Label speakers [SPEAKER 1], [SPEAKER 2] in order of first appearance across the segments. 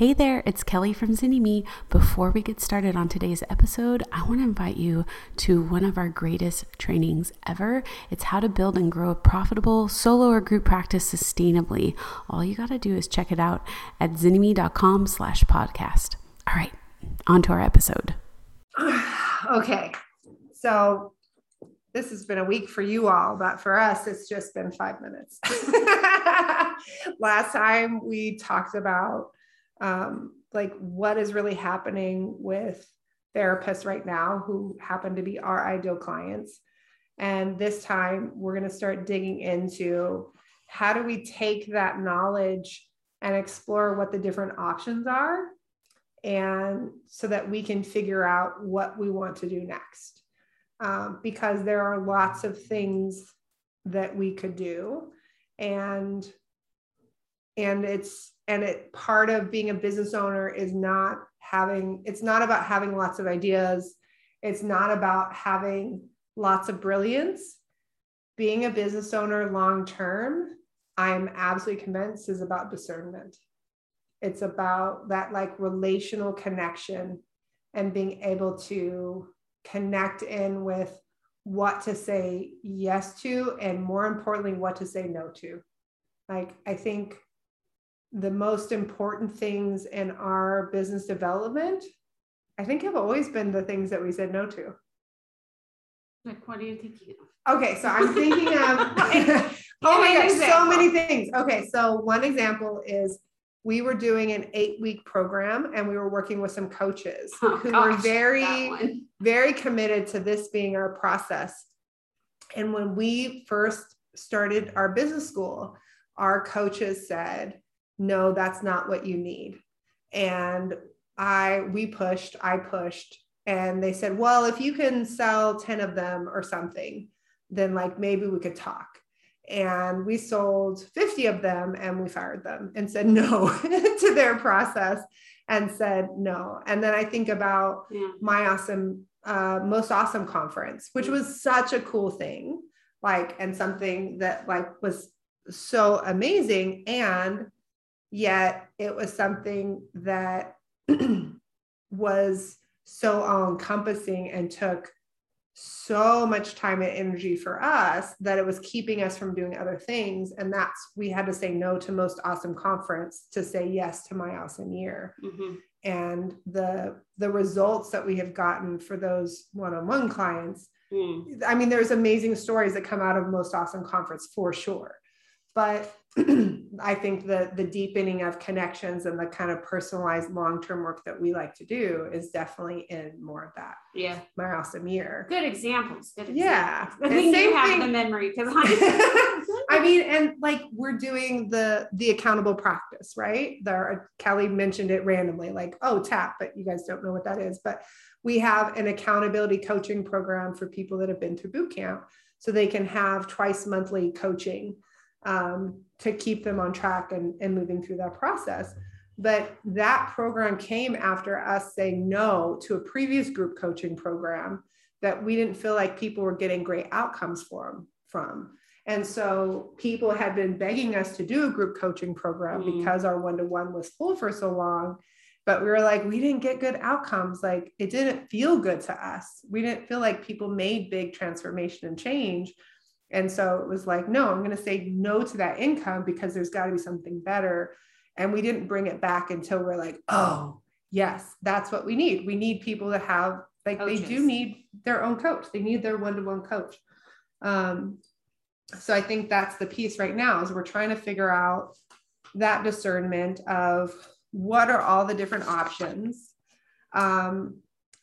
[SPEAKER 1] Hey there, it's Kelly from Zynnyme. Before we get started on today's episode, I want to invite you to one of our greatest trainings ever. It's how to build and grow a profitable solo or group practice sustainably. All you got to do is check it out at zynnyme.com slash podcast. All right, on to our episode.
[SPEAKER 2] okay, so this has been a week for you all, but for us, it's just been five minutes. Last time we talked about um, like what is really happening with therapists right now who happen to be our ideal clients. And this time we're going to start digging into how do we take that knowledge and explore what the different options are and so that we can figure out what we want to do next um, because there are lots of things that we could do and and it's and it part of being a business owner is not having it's not about having lots of ideas. It's not about having lots of brilliance. Being a business owner long term i'm absolutely convinced is about discernment. It's about that like relational connection and being able to connect in with what to say yes to and more importantly what to say no to. Like i think the most important things in our business development, I think have always been the things that we said no to.
[SPEAKER 3] Like, what are you thinking
[SPEAKER 2] of? Okay, so I'm thinking of, oh my gosh, so many things. Okay, so one example is we were doing an eight week program and we were working with some coaches oh, who gosh, were very, very committed to this being our process. And when we first started our business school, our coaches said, no, that's not what you need. And I, we pushed, I pushed, and they said, well, if you can sell 10 of them or something, then like maybe we could talk. And we sold 50 of them and we fired them and said no to their process and said no. And then I think about yeah. my awesome, uh, most awesome conference, which was such a cool thing, like, and something that like was so amazing. And yet it was something that was so all encompassing and took so much time and energy for us that it was keeping us from doing other things and that's we had to say no to most awesome conference to say yes to my awesome year mm-hmm. and the the results that we have gotten for those one-on-one clients mm. i mean there's amazing stories that come out of most awesome conference for sure but I think the the deepening of connections and the kind of personalized long term work that we like to do is definitely in more of that.
[SPEAKER 3] Yeah,
[SPEAKER 2] my awesome year.
[SPEAKER 3] Good examples. Good examples.
[SPEAKER 2] Yeah,
[SPEAKER 3] I think you have thing. the memory because
[SPEAKER 2] I mean, and like we're doing the the accountable practice, right? There, uh, Kelly mentioned it randomly, like oh tap, but you guys don't know what that is. But we have an accountability coaching program for people that have been through boot camp, so they can have twice monthly coaching um, to keep them on track and, and moving through that process. But that program came after us saying no to a previous group coaching program that we didn't feel like people were getting great outcomes them, from. And so people had been begging us to do a group coaching program mm. because our one to one was full for so long. But we were like, we didn't get good outcomes. Like it didn't feel good to us. We didn't feel like people made big transformation and change. And so it was like, no, I'm going to say no to that income because there's got to be something better. And we didn't bring it back until we're like, oh, yes, that's what we need. We need people to have, like, Coaches. they do need their own coach, they need their one to one coach. Um, so I think that's the piece right now is we're trying to figure out that discernment of what are all the different options um,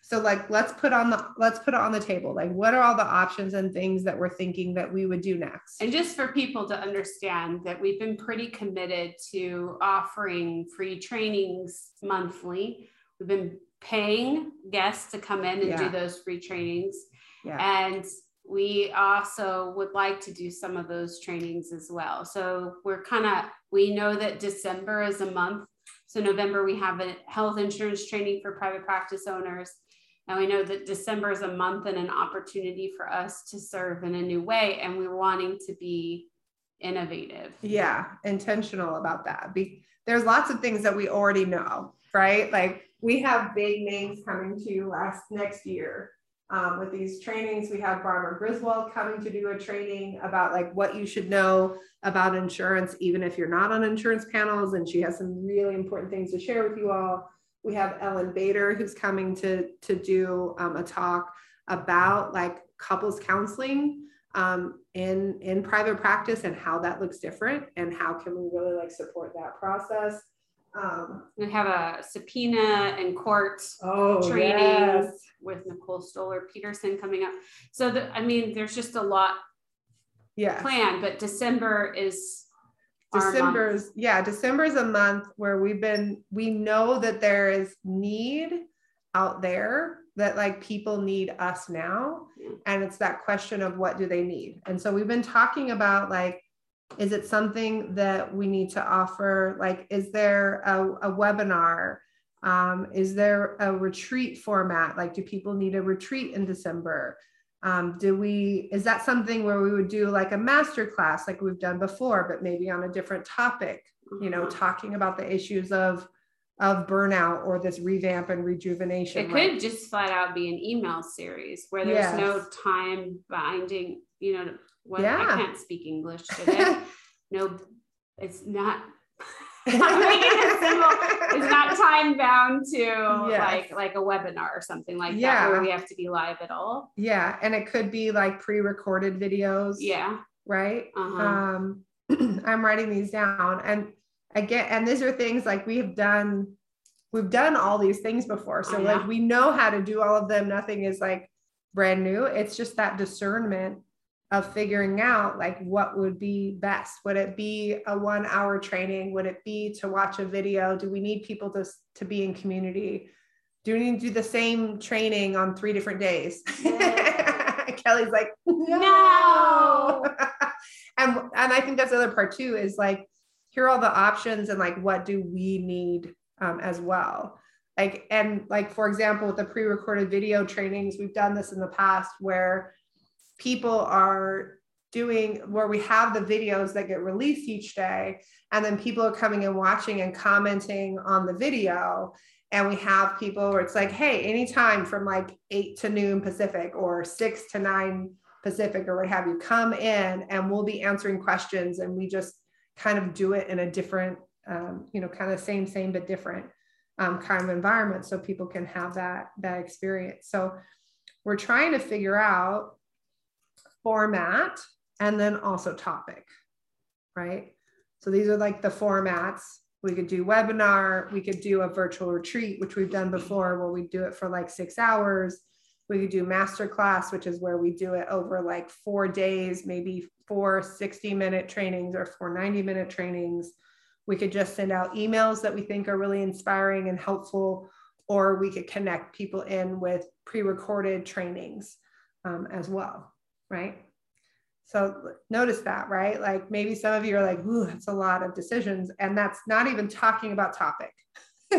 [SPEAKER 2] so like let's put on the let's put it on the table. Like what are all the options and things that we're thinking that we would do next?
[SPEAKER 3] And just for people to understand that we've been pretty committed to offering free trainings monthly. We've been paying guests to come in and yeah. do those free trainings. Yeah. and we also would like to do some of those trainings as well. So we're kind of we know that december is a month. So november we have a health insurance training for private practice owners and we know that December is a month and an opportunity for us to serve in a new way. And we're wanting to be innovative.
[SPEAKER 2] Yeah, intentional about that. Be- there's lots of things that we already know, right? Like we have big names coming to you last next year um, with these trainings. We have Barbara Griswold coming to do a training about like what you should know about insurance, even if you're not on insurance panels. And she has some really important things to share with you all. We have Ellyn Bader who's coming to to do um, a talk about like couples counseling um, in in private practice and how that looks different and how can we really like support that process.
[SPEAKER 3] Um, we have a subpoena and court
[SPEAKER 2] oh, training yes.
[SPEAKER 3] with Nicole Stoller Peterson coming up. So the, I mean, there's just a lot
[SPEAKER 2] yeah.
[SPEAKER 3] planned, but December is
[SPEAKER 2] December's yeah, December is a month where we've been we know that there is need out there that like people need us now. And it's that question of what do they need? And so we've been talking about like is it something that we need to offer? Like is there a, a webinar? Um, is there a retreat format? Like do people need a retreat in december um, do we is that something where we would do like a master class like we've done before but maybe on a different topic you know mm-hmm. talking about the issues of of burnout or this revamp and rejuvenation.
[SPEAKER 3] It could just flat out be an email series where there's yes. no time binding, you know, what yeah. I can't speak English today. no, it's not It simple. It's not time bound to yes. like like a webinar or something like yeah. that where we have to be live at all.
[SPEAKER 2] Yeah, and it could be like pre-recorded videos.
[SPEAKER 3] Yeah.
[SPEAKER 2] Right. Uh-huh. Um, I'm writing these down, and again and these are things like we have done we've done all these things before so like we know how to do all of them nothing is like brand new it's just that discernment of figuring out like what would be best. Would it be a one hour training? Would it be to watch a video? Do we need people to, to be in community? Do we need to do the same training on three different days? Yeah. kelly's like no, no. and and i think that's the other part too is like here are all the options and like what do we need um, as well? Like and like for example with the pre-recorded video trainings we've done this in the past where people are doing where we have the videos that get released each day and then people are coming and watching and commenting on the video and we have people where it's like hey anytime from like 8 to noon pacific or 6 to 9 pacific or what have you come in and we'll be answering questions and we just kind of do it in a different, um, you know, kind of same, same, but different um, kind of environment so people can have that, that experience. So we're trying to figure out format and then also topic, right? So these are like the formats. We could do webinar, we could do a virtual retreat, which we've done before, where we do it for like six hours. We could do master class, which is where we do it over like four days, maybe four 60 minute trainings or four 90 minute trainings. We could just send out emails that we think are really inspiring and helpful, or we could connect people in with pre recorded trainings um, as well, right? So notice that, right? Like maybe some of you are like, ooh, that's a lot of decisions. And that's not even talking about topic.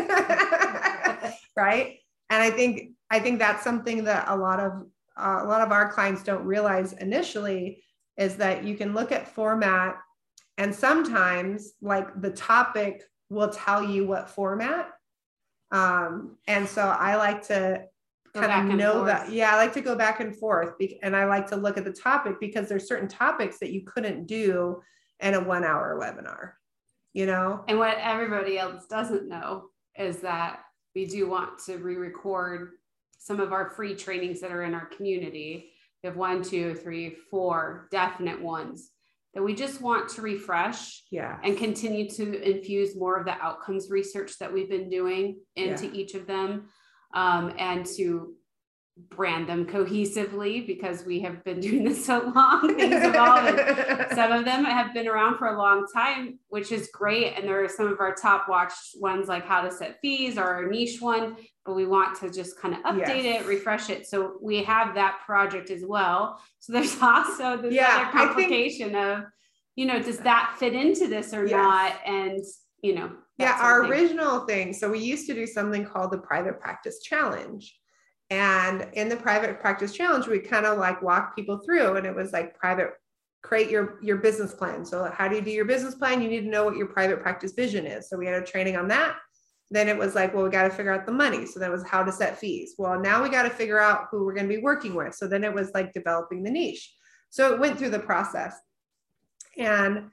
[SPEAKER 2] right. And I think I think that's something that a lot of uh, a lot of our clients don't realize initially is that you can look at format and sometimes like the topic will tell you what format um, and so i like to kind of know forth. that yeah i like to go back and forth and i like to look at the topic because there's certain topics that you couldn't do in a one hour webinar you know
[SPEAKER 3] and what everybody else doesn't know is that we do want to re-record some of our free trainings that are in our community we have one, two, three, four definite ones that we just want to refresh
[SPEAKER 2] yeah.
[SPEAKER 3] and continue to infuse more of the outcomes research that we've been doing into yeah. each of them um, and to brand them cohesively because we have been doing this so long. Things evolve. some of them have been around for a long time, which is great. And there are some of our top watched ones like how to set fees or our niche one, but we want to just kind of update yes. it, refresh it. So we have that project as well. So there's also this yeah, other complication think, of, you know, does that fit into this or yes. not? And you know,
[SPEAKER 2] yeah, our original thing. So we used to do something called the private practice challenge and in the private practice challenge, we kind of like walk people through, and it was like private create your your business plan. So how do you do your business plan? You need to know what your private practice vision is. So we had a training on that. Then it was like, well, we got to figure out the money. So that was how to set fees. Well, now we got to figure out who we're going to be working with. So then it was like developing the niche. So it went through the process. And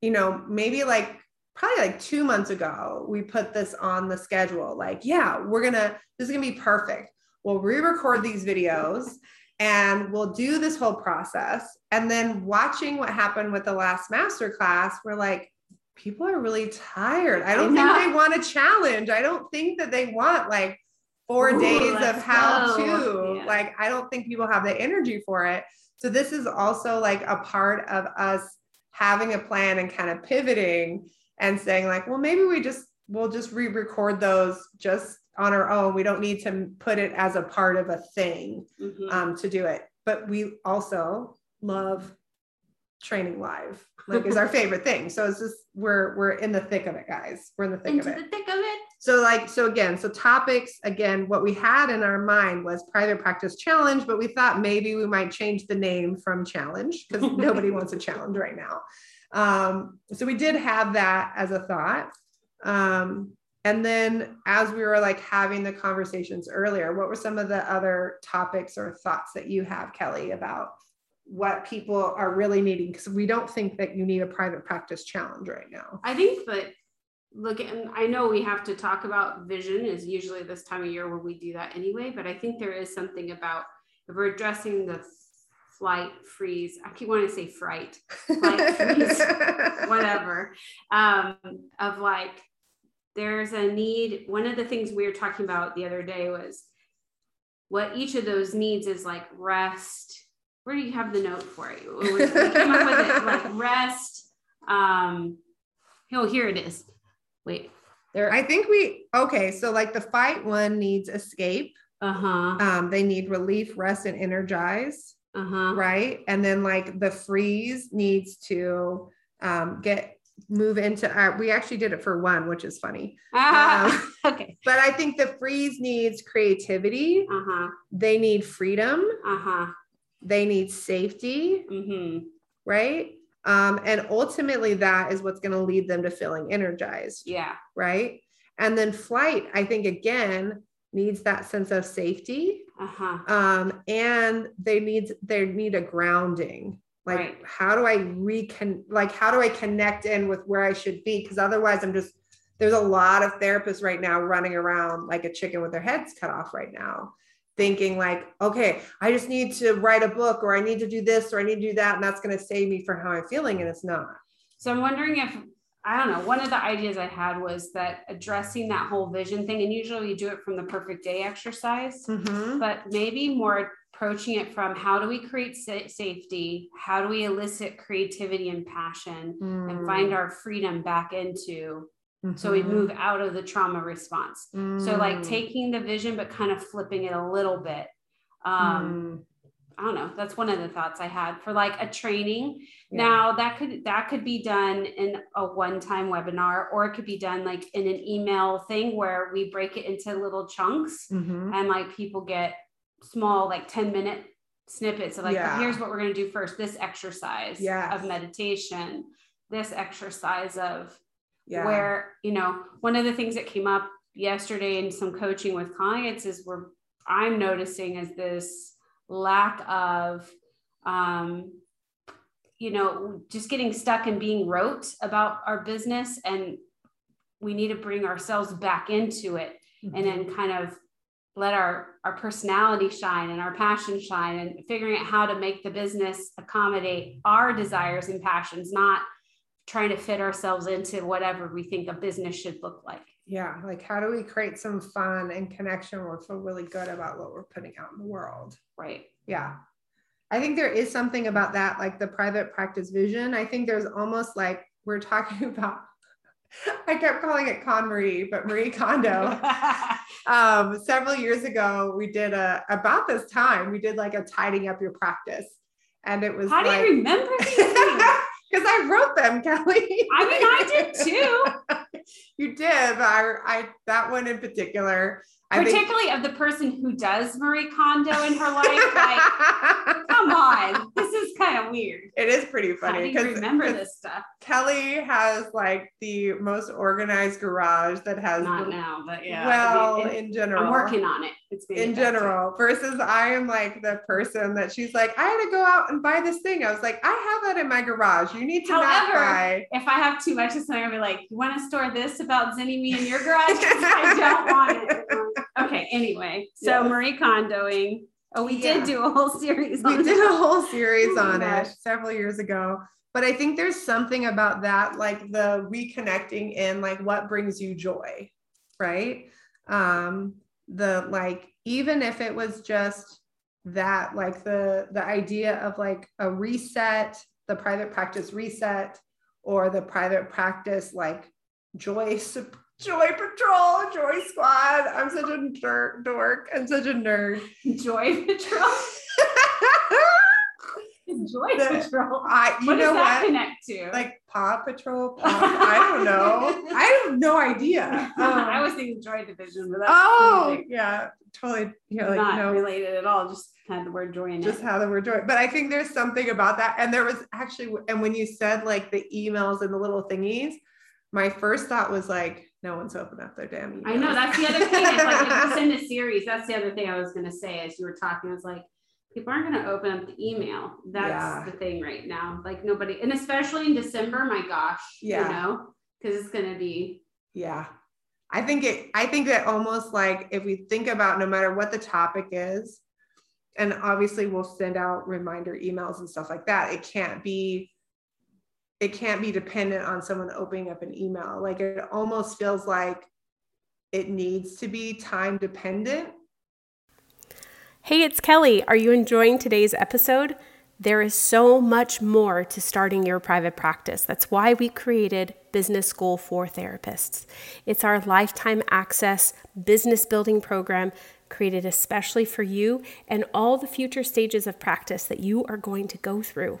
[SPEAKER 2] you know, maybe like probably like 2 months ago, we put this on the schedule like, yeah, we're to this is to be perfect. We'll re-record these videos and we'll do this whole process. And then watching what happened with the last master class, we're like, people are really tired. I don't I think they want a challenge. I don't think that they want like four Ooh, days of how to. Yeah. Like, I don't think people have the energy for it. So, this is also like a part of us having a plan and kind of pivoting and saying, like, well, maybe we just, we'll just re record those just on our own. We don't need to put it as a part of a thing mm-hmm. um, to do it. But we also love training live like is our favorite thing so it's just we're we're in the thick of it guys we're in the thick
[SPEAKER 3] Into
[SPEAKER 2] of it
[SPEAKER 3] the thick of it
[SPEAKER 2] so like so again so topics again what we had in our mind was private practice challenge but we thought maybe we might change the name from challenge because nobody wants a challenge right now um, so we did have that as a thought um, and then as we were like having the conversations earlier, what were some of the other topics or thoughts that you have, Kelly, about what people are really needing? Because we don't think that you need a private practice challenge right now.
[SPEAKER 3] I think that look and I know we have to talk about vision is usually this time of year where we do that anyway, but I think there is something about if we're addressing the flight freeze, I keep wanting to say fright, flight freeze, whatever, um, of like there's a need. One of the things we were talking about the other day was what each of those needs is like rest. Where do you have the note for it? We came up with it like rest. Um, oh, here it is. Wait,
[SPEAKER 2] there. I think we okay. So like the fight one needs escape.
[SPEAKER 3] Uh huh.
[SPEAKER 2] Um, they need relief, rest, and energize.
[SPEAKER 3] Uh huh.
[SPEAKER 2] Right, and then like the freeze needs to um, get move into our, we actually did it for one, which is funny.
[SPEAKER 3] Ah, um, okay.
[SPEAKER 2] But I think the freeze needs creativity.
[SPEAKER 3] Uh-huh.
[SPEAKER 2] They need freedom.
[SPEAKER 3] Uh-huh.
[SPEAKER 2] They need safety.
[SPEAKER 3] Mm-hmm.
[SPEAKER 2] Right. Um, and ultimately that is what's going to lead them to feeling energized.
[SPEAKER 3] Yeah.
[SPEAKER 2] Right. And then flight, I think again, needs that sense of safety.
[SPEAKER 3] Uh-huh.
[SPEAKER 2] Um, and they need they need a grounding like right. how do i recon like how do i connect in with where i should be because otherwise i'm just there's a lot of therapists right now running around like a chicken with their heads cut off right now thinking like okay i just need to write a book or i need to do this or i need to do that and that's going to save me for how i'm feeling and it's not
[SPEAKER 3] so i'm wondering if i don't know one of the ideas i had was that addressing that whole vision thing and usually we do it from the perfect day exercise
[SPEAKER 2] mm-hmm.
[SPEAKER 3] but maybe more approaching it from how do we create sa- safety how do we elicit creativity and passion mm. and find our freedom back into mm-hmm. so we mm-hmm. move out of the trauma response mm. so like mm. taking the vision but kind of flipping it a little bit um, mm. I don't know. That's one of the thoughts I had for like a training. Yeah. Now that could that could be done in a one-time webinar, or it could be done like in an email thing where we break it into little chunks
[SPEAKER 2] mm-hmm.
[SPEAKER 3] and like people get small like 10 minute snippets of like yeah. here's what we're going to do first this exercise
[SPEAKER 2] yes.
[SPEAKER 3] of meditation this exercise of yeah. where you know one of the things that came up yesterday in some coaching with clients is where i'm noticing is this lack of um you know just getting stuck and being rote about our business and we need to bring ourselves back into it mm-hmm. and then kind of let our our personality shine and our passion shine and figuring out how to make the business accommodate our desires and passions not trying to fit ourselves into whatever we think a business should look like
[SPEAKER 2] yeah like how do we create some fun and connection where we feel really good about what we're putting out in the world
[SPEAKER 3] right
[SPEAKER 2] yeah i think there is something about that like the private practice vision i think there's almost like we're talking about I kept calling it Con Marie, but Marie Kondo. um, several years ago, we did a about this time, we did like a tidying up your practice. And it was
[SPEAKER 3] how
[SPEAKER 2] like,
[SPEAKER 3] do you remember these
[SPEAKER 2] Because I wrote them, Kelly.
[SPEAKER 3] I mean, I did too.
[SPEAKER 2] You did, but I, I that one in particular
[SPEAKER 3] particularly think, of the person who does Marie Kondo in her life. Like, come on, this is kind of weird.
[SPEAKER 2] It is pretty funny
[SPEAKER 3] because remember this stuff.
[SPEAKER 2] Kelly has like the most organized garage that has
[SPEAKER 3] not the, now, but yeah.
[SPEAKER 2] Well, I mean, in general,
[SPEAKER 3] I'm working on it.
[SPEAKER 2] In general. Versus, I am like the person that she's like, I had to go out and buy this thing. I was like, I have that in my garage. You need to However, buy.
[SPEAKER 3] If I have too much of something, I'll be like, you want to store this about Zynnyme in your garage? I don't want it okay. Anyway, so Marie Kondoing. Oh, we yeah. did do a whole series.
[SPEAKER 2] we did a whole series oh on it several years ago. But I think there's something about that, like the reconnecting in like what brings you joy, right? Um, the like, even if it was just that, like the the idea of like a reset, the private practice reset, or the private practice like joy Joy Patrol, Joy Squad. I'm such a dork, dork and such a nerd.
[SPEAKER 3] Joy Patrol. Joy the, Patrol.
[SPEAKER 2] I, you
[SPEAKER 3] what
[SPEAKER 2] know
[SPEAKER 3] does that
[SPEAKER 2] what?
[SPEAKER 3] connect to?
[SPEAKER 2] Like Paw Patrol. Paw, I don't know. I have no idea.
[SPEAKER 3] Um, I was thinking Joy Division, but that's
[SPEAKER 2] oh yeah, totally. You know, like,
[SPEAKER 3] not
[SPEAKER 2] no,
[SPEAKER 3] related at all. Just had the word joy in
[SPEAKER 2] just it. Just how the word joy. But I think there's something about that. And there was actually, and when you said like the emails and the little thingies, my first thought was like, no one's opened up their damn emails.
[SPEAKER 3] I know that's the other thing. It's like if you send a series, that's the other thing I was gonna say as you were talking. I was like, people aren't gonna open up the email. That's yeah. the thing right now. Like nobody, and especially in December, my gosh, yeah. you know, because it's gonna be.
[SPEAKER 2] Yeah. I think it, I think that almost like if we think about no matter what the topic is, and obviously we'll send out reminder emails and stuff like that, it can't be it can't be dependent on someone opening up an email. Like it almost feels like it needs to be time dependent.
[SPEAKER 1] Hey, it's Kelly. Are you enjoying today's episode? There is so much more to starting your private practice. That's why we created Business School for Therapists. It's our lifetime access business building program created especially for you and all the future stages of practice that you are going to go through.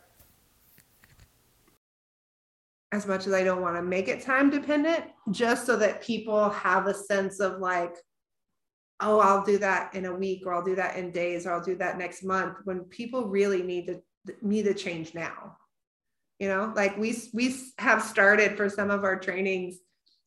[SPEAKER 2] as much as I don't want to make it time dependent, just so that people have a sense of like, oh, I'll do that in a week, or I'll do that in days, or I'll do that next month. When people really need to need to change now, you know, like we we have started for some of our trainings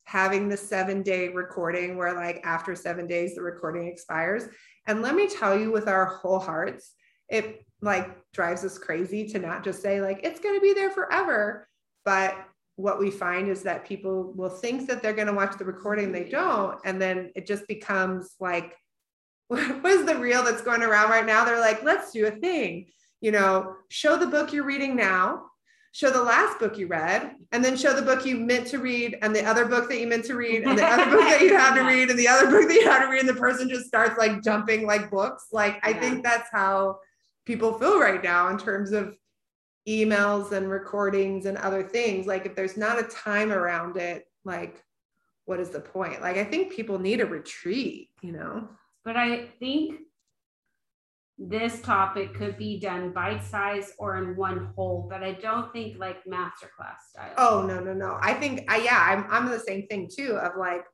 [SPEAKER 2] having the seven day recording where like after seven days the recording expires and let me tell you with our whole hearts it like drives us crazy to not just say like it's going to be there forever but what we find is that people will think that they're going to watch the recording they don't and then it just becomes like what is the reel that's going around right now? They're like let's do a thing you know? Show the book you're reading now show the last book you read and then show the book you meant to read and the other book that you meant to read and the other book that you had to read and the other book that you had to read and the person just starts like jumping like books. Like i think that's how people feel right now in terms of emails and recordings and other things like if there's not a time around it like what is the point? Like i think people need a retreat you know?
[SPEAKER 3] But i think this topic could be done bite size or in one whole but i don't think like masterclass style.
[SPEAKER 2] Oh no no no. I think i yeah i'm, I'm the same thing too of like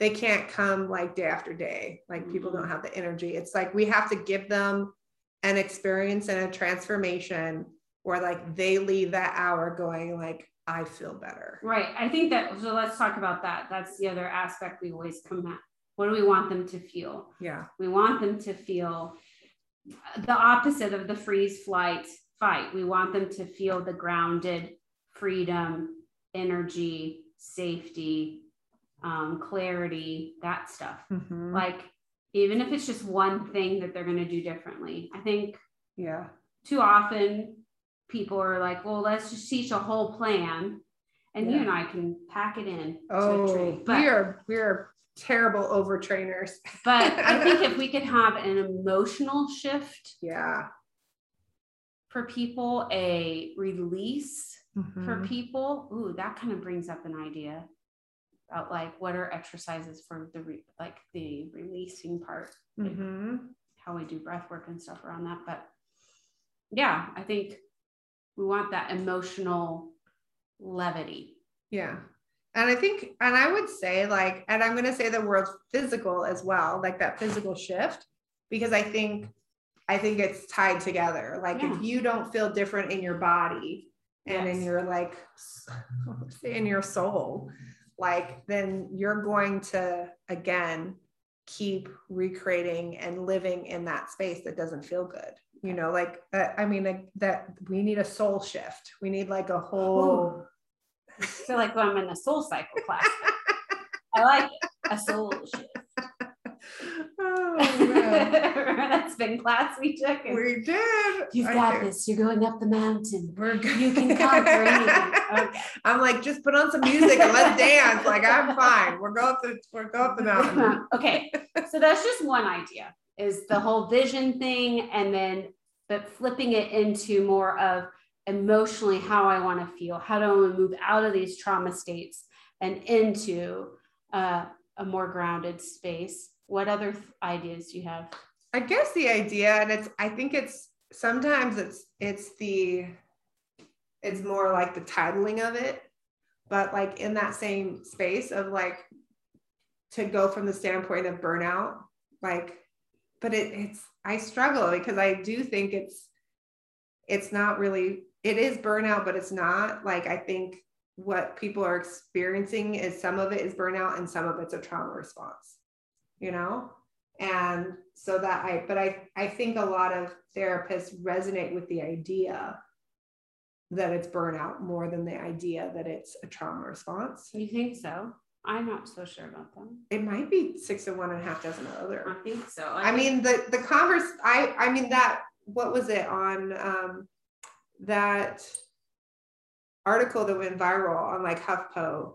[SPEAKER 2] they can't come like day after day. Like mm-hmm. people don't have the energy. It's like we have to give them an experience and a transformation or like they leave that hour going like I feel better.
[SPEAKER 3] Right. I think that so let's talk about that. That's the other aspect we always come at. What do we want them to feel?
[SPEAKER 2] Yeah.
[SPEAKER 3] We want them to feel the opposite of the freeze flight fight. We want them to feel the grounded freedom, energy, safety, um, clarity, that stuff. Mm-hmm. Like even if it's just one thing that they're going to do differently. I think
[SPEAKER 2] yeah.
[SPEAKER 3] Too often people are like, well, let's just teach a whole plan. And yeah. you and I can pack it in.
[SPEAKER 2] Oh, but, we are we are terrible overtrainers.
[SPEAKER 3] but I think if we could have an emotional shift,
[SPEAKER 2] yeah,
[SPEAKER 3] for people, a release mm-hmm. for people. Ooh, that kind of brings up an idea about like what are exercises for the re- like the releasing part, mm-hmm. like how we do breath work and stuff around that. But yeah, I think we want that emotional levity.
[SPEAKER 2] Yeah. And I think, and I would say, like, and I'm going to say the word physical as well, like that physical shift, because I think, I think it's tied together. Like, yeah. if you don't feel different in your body and yes. in your, like, in your soul, like, then you're going to, again, keep recreating and living in that space that doesn't feel good you know like uh, i mean like, that we need a soul shift we need like a whole
[SPEAKER 3] I feel like I'm in a soul cycle class. I like a soul shift. Oh, that spin class we took.
[SPEAKER 2] We did.
[SPEAKER 3] You've got this. You're going up the mountain. We're good. You can conquer anything. Okay.
[SPEAKER 2] I'm like, just put on some music and let's dance. Like I'm fine. We're going up the we're going up the mountain.
[SPEAKER 3] okay. So that's just one idea. Is the whole vision thing, and then but flipping it into more of emotionally how I want to feel. How do I move out of these trauma states and into uh, a more grounded space? What other th- ideas do you have?
[SPEAKER 2] I guess the idea, and it's, I think it's sometimes it's, it's the, it's more like the titling of it, but like in that same space of like to go from the standpoint of burnout, like, but it, it's, I struggle because I do think it's, it's not really it is burnout, but it's not like I think what people are experiencing is some of it is burnout and some of it's a trauma response, you know? And so that I, but I, I think a lot of therapists resonate with the idea that it's burnout more than the idea that it's a trauma response.
[SPEAKER 3] You think so? I'm not so sure about that.
[SPEAKER 2] It might be six of one and a half dozen of other.
[SPEAKER 3] I think so.
[SPEAKER 2] I, I mean, the the converse. I I mean that. What was it on? Um, that article that went viral on like HuffPo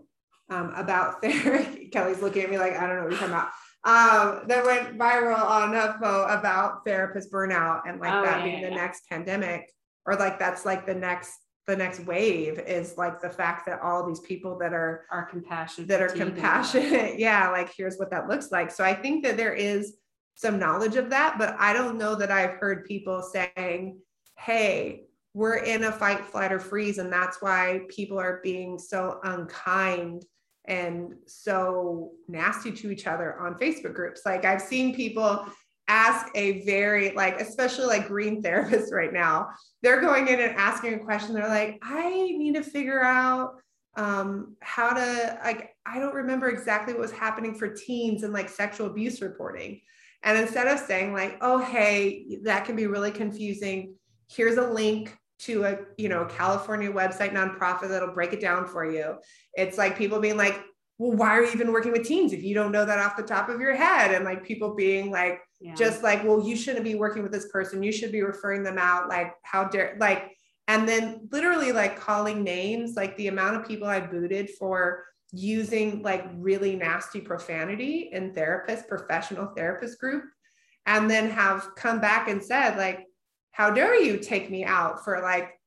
[SPEAKER 2] um, about therapy. Kelly's looking at me like, I don't know what you're talking about. Um, that went viral on HuffPo about therapist burnout and like oh, that yeah, being yeah, the yeah. next pandemic, or like that's like the next the next wave is like the fact that all these people that are
[SPEAKER 3] are compassionate
[SPEAKER 2] that are compassionate yeah like here's what that looks like so i think that there is some knowledge of that but i don't know that i've heard people saying hey we're in a fight, flight, or freeze. And that's why people are being so unkind and so nasty to each other on Facebook groups. Like I've seen people ask a very like especially like green therapists right now they're going in and asking a question. They're like i need to figure out um, how to like i don't remember exactly what was happening for teens and like sexual abuse reporting. And instead of saying like oh hey that can be really confusing. Here's a link to a you know california website nonprofit that'll break it down for you. It's like people being like well why are you even working with teens if you don't know that off the top of your head? And like people being like just like well you shouldn't be working with this person. You should be referring them out. Like how dare like and then literally like calling names like the amount of people i booted for using like really nasty profanity in therapist professional therapist group and then have come back and said like how dare you take me out for like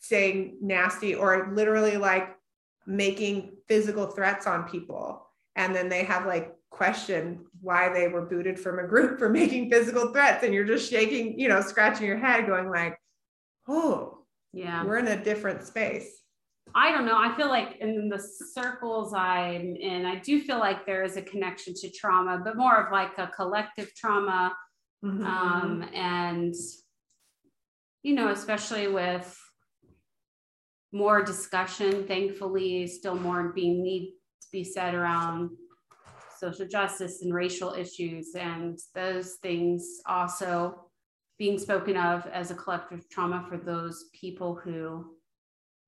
[SPEAKER 2] saying nasty or literally like making physical threats on people. And then they have like questioned why they were booted from a group for making physical threats and you're just shaking you know scratching your head going like oh
[SPEAKER 3] yeah.
[SPEAKER 2] we're in a different space.
[SPEAKER 3] I don't know. I feel like in the circles i'm in i do feel like there is a connection to trauma but more of like a collective trauma mm-hmm. um, and you know, especially with more discussion, thankfully, still more being need to be said around social justice and racial issues, and those things also being spoken of as a collective trauma for those people who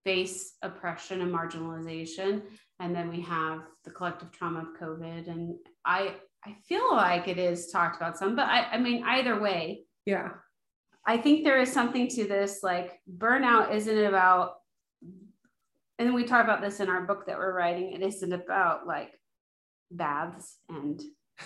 [SPEAKER 3] face oppression and marginalization. And then we have the collective trauma of COVID. And I I feel like it is talked about some, but I, I mean, either way,
[SPEAKER 2] yeah,
[SPEAKER 3] I think there is something to this like burnout isn't about and we talk about this in our book that we're writing it isn't about like baths and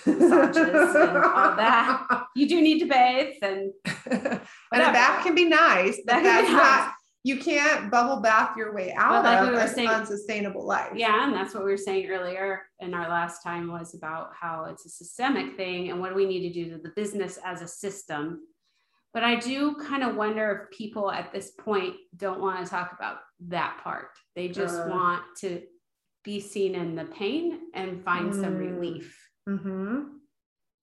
[SPEAKER 3] massages and all that. You do need to bathe and
[SPEAKER 2] and a bath can be nice, but that's nice. not you can't bubble bath your way out like of we an saying, unsustainable life.
[SPEAKER 3] Yeah, and that's what we were saying earlier in our last time was about how it's a systemic thing and what do we need to do to the business as a system. But I do kind of wonder if people at this point don't want to talk about that part. They just uh, want to be seen in the pain and find mm, some relief. Mm-hmm.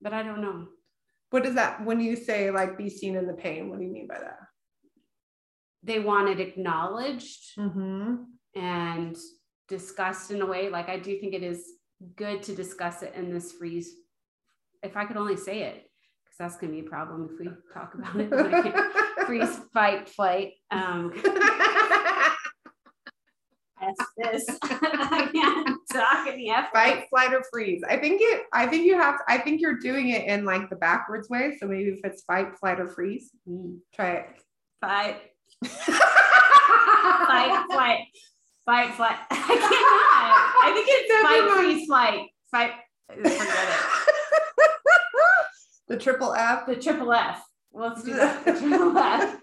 [SPEAKER 3] But I don't know.
[SPEAKER 2] What does that when you say like be seen in the pain? What do you mean by that?
[SPEAKER 3] they want it acknowledged mm-hmm. and discussed in a way like i do think it is good to discuss it in this freeze if i could only say it because that's going to be a problem if we talk about it freeze fight flight um this
[SPEAKER 2] I can't talk any fight flight or freeze i think it i think you have i think you're doing it in like the backwards way so maybe if it's fight flight or freeze mm. try it
[SPEAKER 3] fight fight, flight, fight, flight. I cannot. I think it's fight, freeze, flight, fight. Forget
[SPEAKER 2] it. the triple F.
[SPEAKER 3] The triple F. Let's do that. The triple F.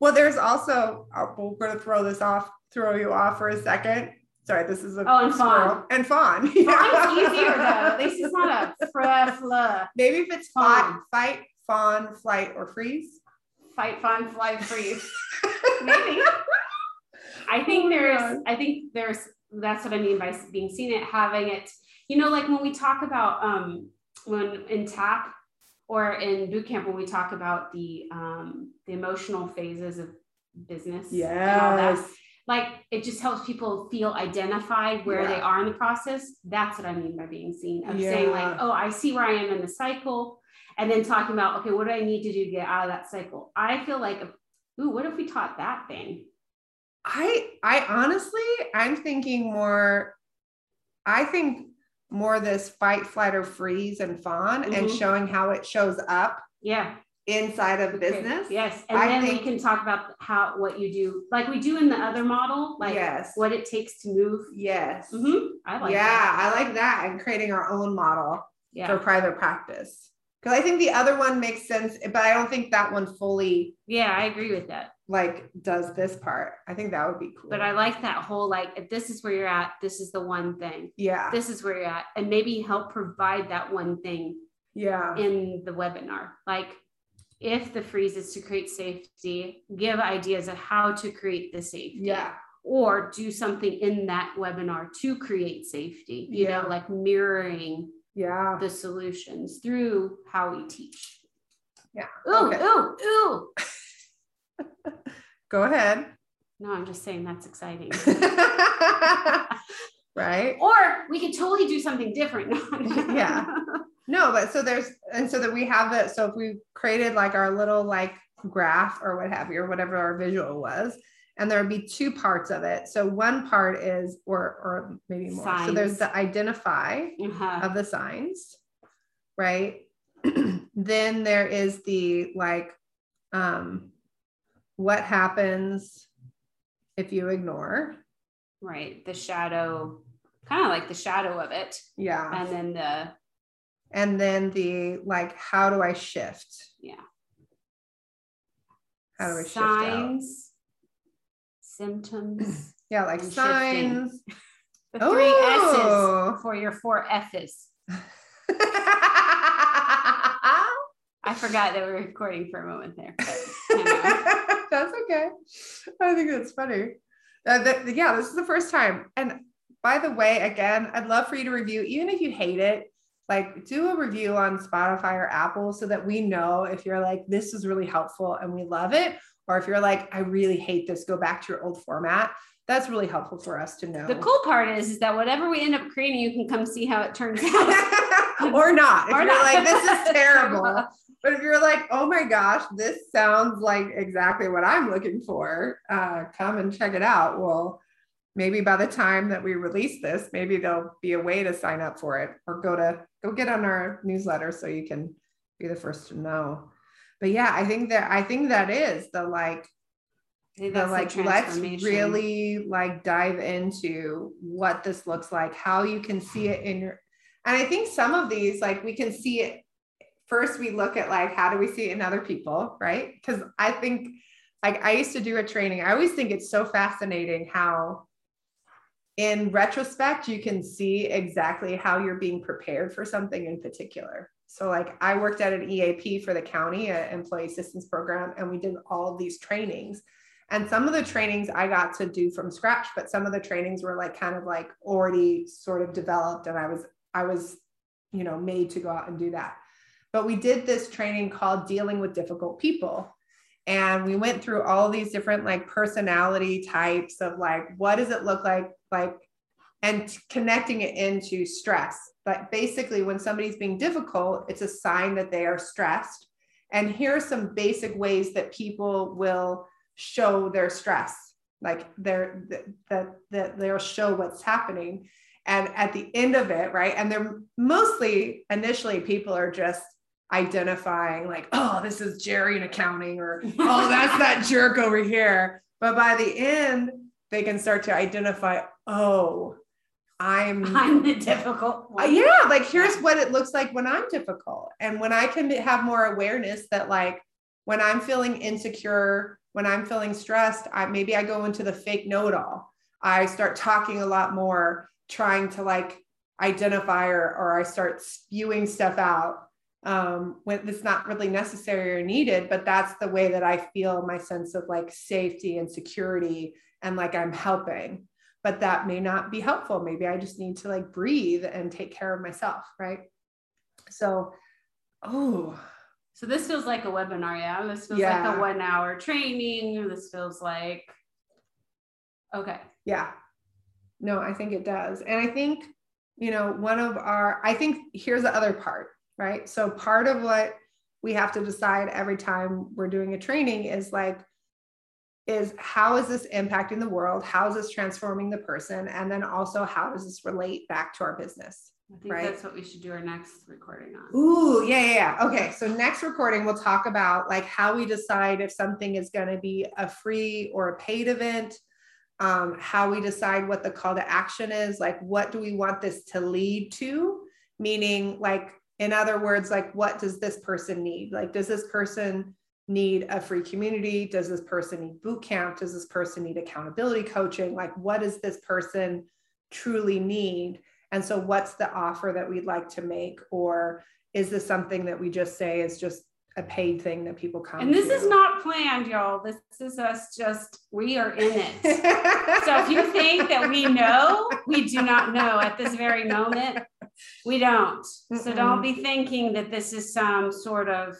[SPEAKER 2] well, there's also. We're going to throw this off. Throw you off for a second. Sorry, this is a
[SPEAKER 3] oh and fawn
[SPEAKER 2] and fawn.
[SPEAKER 3] Fawn's easier though. At least it's not a fra fla.
[SPEAKER 2] Maybe if it's fawn. fight, fight, fawn, flight, or freeze.
[SPEAKER 3] Fight, fawn, flight, freeze. Maybe. I think oh there's, God. I think there's, that's what I mean by being seen it, having it, you know, like when we talk about, um, when in TAP or in boot camp, when we talk about the, um, the emotional phases of business.
[SPEAKER 2] Yeah.
[SPEAKER 3] Like it just helps people feel identified where yeah. they are in the process. That's what I mean by being seen. Of yeah. saying like, oh, I see where I am in the cycle. And then talking about, okay, what do I need to do to get out of that cycle? I feel like ooh, what if we taught that thing?
[SPEAKER 2] I I honestly I'm thinking more I think more this fight, flight, or freeze and fawn mm-hmm. and showing how it shows up.
[SPEAKER 3] Yeah.
[SPEAKER 2] Inside of business.
[SPEAKER 3] Okay. Yes. And I then think, we can talk about how what you do, like we do in the other model, like yes. what it takes to move.
[SPEAKER 2] Yes.
[SPEAKER 3] Mm-hmm. I
[SPEAKER 2] like yeah, that. I like that. And creating our own model yeah. for private practice. Because I think the other one makes sense, but I don't think that one fully.
[SPEAKER 3] Yeah, I agree with that.
[SPEAKER 2] Like, does this part? I think that would be cool.
[SPEAKER 3] But I like that whole like, if this is where you're at, this is the one thing.
[SPEAKER 2] Yeah.
[SPEAKER 3] This is where you're at, and maybe help provide that one thing.
[SPEAKER 2] Yeah.
[SPEAKER 3] In the webinar, like, if the freeze is to create safety, give ideas of how to create the safety.
[SPEAKER 2] Yeah.
[SPEAKER 3] Or do something in that webinar to create safety. You yeah. know, like mirroring
[SPEAKER 2] yeah
[SPEAKER 3] the solutions through how we teach
[SPEAKER 2] yeah
[SPEAKER 3] ooh okay. ooh ooh
[SPEAKER 2] go ahead
[SPEAKER 3] no i'm just saying that's exciting
[SPEAKER 2] right
[SPEAKER 3] or we could totally do something different
[SPEAKER 2] yeah no but so there's and so that we have that so if we created like our little like graph or what have you or whatever our visual was and there would be two parts of it. So one part is, or or maybe more. Signs. So there's the identify uh-huh. of the signs, right? then there is the like, um, what happens if you ignore?
[SPEAKER 3] Right, the shadow, kind of like the shadow of it.
[SPEAKER 2] Yeah,
[SPEAKER 3] and then the,
[SPEAKER 2] and then the like, how do I shift?
[SPEAKER 3] Yeah.
[SPEAKER 2] How do I Signs.
[SPEAKER 3] symptoms.
[SPEAKER 2] Yeah, like signs.
[SPEAKER 3] The three oh. S's for your four F's. I forgot that we were recording for a moment there.
[SPEAKER 2] that's okay. I think that's funny. Uh, yeah, this is the first time. And by the way, again, I'd love for you to review, even if you hate it, like do a review on Spotify or Apple so that we know if you're like, this is really helpful and we love it, or if you're like, I really hate this, go back to your old format. That's really helpful for us to know.
[SPEAKER 3] The cool part is, is that whatever we end up creating, you can come see how it turns out.
[SPEAKER 2] or not. If or you're not. like, this is terrible. but if you're like, oh my gosh, this sounds like exactly what I'm looking for, uh, come and check it out. Well, maybe by the time that we release this, maybe there'll be a way to sign up for it or go to go get on our newsletter so you can be the first to know but yeah, I think that I think that is the like the like let's really like dive into what this looks like, how you can see it in your And I think some of these, like we can see it first, we look at like, how do we see it in other people, right? Because I think, like, I used to do a training. I always think it's so fascinating how, in retrospect, you can see exactly how you're being prepared for something in particular. So, like, I worked at an EAP for the county, an employee assistance program, and we did all these trainings. And some of the trainings I got to do from scratch, but some of the trainings were like kind of like already sort of developed, and I was I was, you know, made to go out and do that. But we did this training called Dealing with Difficult People. And we went through all these different like personality types of like, what does it look like? Like, and connecting it into stress. But basically, when somebody's being difficult, it's a sign that they are stressed. And here are some basic ways that people will show their stress, like they're that that they'll show what's happening and at the end of it right and they're mostly initially people are just identifying like oh this is jerry in accounting or oh that's that jerk over here. But by the end they can start to identify oh i'm
[SPEAKER 3] i'm the difficult uh,
[SPEAKER 2] one. yeah like here's what it looks like when i'm difficult. And when i can have more awareness that like when i'm feeling insecure when i'm feeling stressed i maybe i go into the fake know-it-all. I start talking a lot more trying to like identify or, or I start spewing stuff out um, when it's not really necessary or needed, but that's the way that I feel my sense of like safety and security and like I'm helping. But that may not be helpful. Maybe I just need to like breathe and take care of myself. Right. So, oh,
[SPEAKER 3] so this feels like a webinar. Yeah. This feels yeah. like a one hour training. This feels like, okay.
[SPEAKER 2] Yeah. No, I think it does. And I think, you know, one of our, I think here's the other part, right? So part of what we have to decide every time we're doing a training is like, is how is this impacting the world? How is this transforming the person? And then also, how does this relate back to our business?
[SPEAKER 3] I think right? that's what we should do our next recording on.
[SPEAKER 2] Ooh, yeah, yeah, yeah. Okay. So next recording, we'll talk about like how we decide if something is going to be a free or a paid event um, how we decide what the call to action is like what do we want this to lead to? Meaning like in other words like what does this person need? Like does this person need a free community? Does this person need boot camp? Does this person need accountability coaching? Like what does this person truly need? And so what's the offer that we'd like to make? Or is this something that we just say is just a paid thing that people come.
[SPEAKER 3] And this to. is not planned, y'all. This is us just, we are in it. so if you think that we know, we do not know at this very moment. We don't. Mm-mm. So don't be thinking that this is some sort of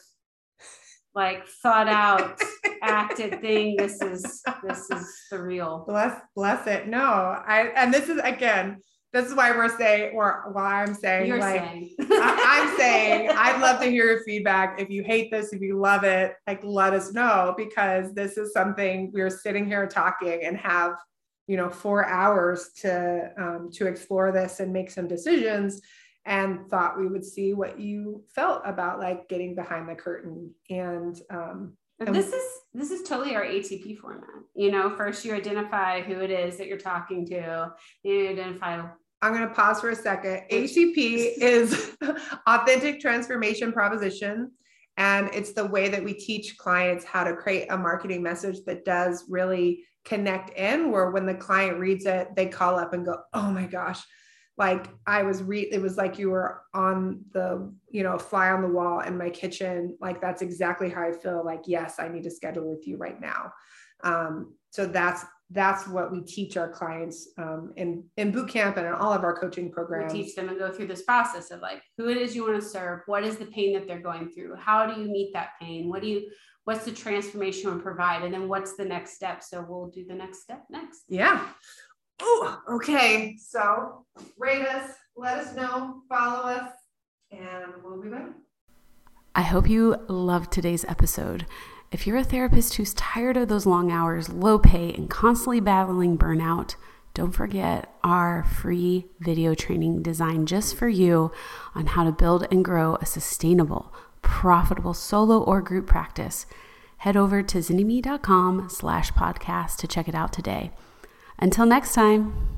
[SPEAKER 3] like thought out acted thing. This is this is the real.
[SPEAKER 2] Bless bless it. No, I and this is again this is why we're saying, or why I'm saying, You're like, saying. I, am saying, I'd love to hear your feedback. If you hate this, if you love it, like, let us know because this is something we're sitting here talking and have, you know, four hours to um, to explore this and make some decisions. And thought we would see what you felt about like getting behind the curtain and um,
[SPEAKER 3] and this is this is totally our ATP format. You know, first you identify who it is that you're talking to. You identify.
[SPEAKER 2] I'm going to pause for a second. ATP is authentic transformation proposition. And it's the way that we teach clients how to create a marketing message that does really connect in, where when the client reads it, they call up and go, Oh my gosh, like I was re it was like you were on the, you know, fly on the wall in my kitchen. Like that's exactly how I feel. Like, yes, I need to schedule with you right now. Um, so that's that's what we teach our clients um, in in boot camp and in all of our coaching programs.
[SPEAKER 3] We teach them and go through this process of like who it is you want to serve, what is the pain that they're going through, how do you meet that pain, what do you what's the transformation you want to provide, and then what's the next step. So we'll do the next step next.
[SPEAKER 2] Yeah. Oh, okay. So rate us, let us know, follow us, and we'll be back.
[SPEAKER 1] I hope you loved today's episode. If you're a therapist who's tired of those long hours, low pay, and constantly battling burnout, don't forget our free video training designed just for you on how to build and grow a sustainable, profitable solo or group practice. Head over to zynnyme.com slash podcast to check it out today. Until next time.